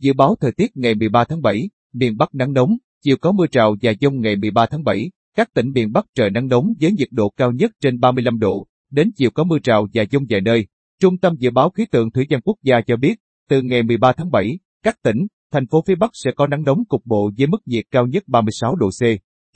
Dự báo thời tiết ngày 13 tháng 7, miền Bắc nắng nóng, chiều có mưa rào và dông ngày 13 tháng 7. Các tỉnh miền Bắc trời nắng nóng với nhiệt độ cao nhất trên 35 độ, đến chiều có mưa rào và dông vài nơi. Trung tâm Dự báo Khí tượng Thủy văn Quốc gia cho biết, từ ngày 13 tháng 7, các tỉnh, thành phố phía Bắc sẽ có nắng nóng cục bộ với mức nhiệt cao nhất 36 độ C.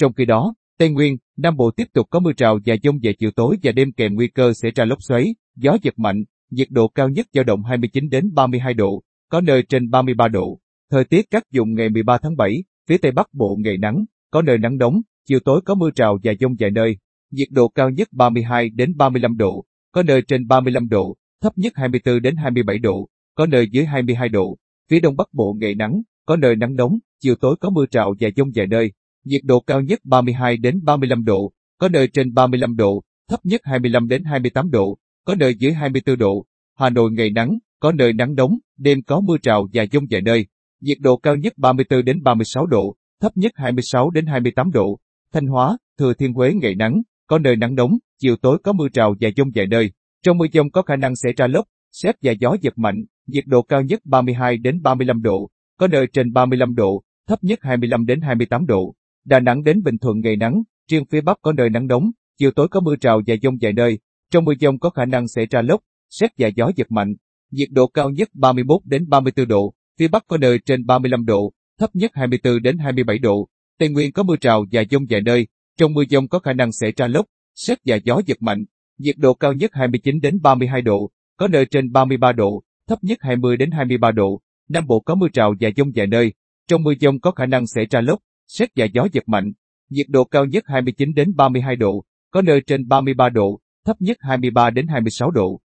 Trong khi đó, Tây Nguyên, Nam Bộ tiếp tục có mưa rào và dông về chiều tối và đêm kèm nguy cơ sẽ ra lốc xoáy, gió giật mạnh, nhiệt độ cao nhất dao động 29 đến 32 độ, có nơi trên 33 độ. Thời tiết các vùng ngày 13 tháng 7, phía Tây Bắc Bộ ngày nắng, có nơi nắng nóng, chiều tối có mưa rào và dông vài nơi, nhiệt độ cao nhất 32 đến 35 độ, có nơi trên 35 độ, thấp nhất 24 đến 27 độ, có nơi dưới 22 độ. Phía Đông Bắc Bộ ngày nắng, có nơi nắng nóng, chiều tối có mưa rào và dông vài nơi, nhiệt độ cao nhất 32 đến 35 độ, có nơi trên 35 độ, thấp nhất 25 đến 28 độ, có nơi dưới 24 độ. Hà Nội ngày nắng, có nơi nắng nóng, đêm có mưa rào và dông vài nơi, nhiệt độ cao nhất 34 đến 36 độ, thấp nhất 26 đến 28 độ. Thanh Hóa, Thừa Thiên Huế ngày nắng, có nơi nắng nóng, chiều tối có mưa rào và dông vài nơi. Trong mưa dông có khả năng xảy ra lốc, xét và gió giật mạnh, nhiệt độ cao nhất 32 đến 35 độ, có nơi trên 35 độ, thấp nhất 25 đến 28 độ. Đà Nẵng đến Bình Thuận ngày nắng, riêng phía Bắc có nơi nắng nóng, chiều tối có mưa rào và dông vài nơi. Trong mưa dông có khả năng xảy ra lốc, xét và gió giật mạnh. Nhiệt độ cao nhất 31 đến 34 độ, phía Bắc có nơi trên 35 độ, thấp nhất 24 đến 27 độ. Tây Nguyên có mưa rào và dông vài nơi, trong mưa dông có khả năng xảy ra lốc, xét và gió giật mạnh. Nhiệt độ cao nhất 29 đến 32 độ, có nơi trên 33 độ, thấp nhất 20 đến 23 độ. Nam Bộ có mưa rào và dông vài nơi, trong mưa dông có khả năng xảy ra lốc, xét và gió giật mạnh. Nhiệt độ cao nhất 29 đến 32 độ, có nơi trên 33 độ, thấp nhất 23 đến 26 độ.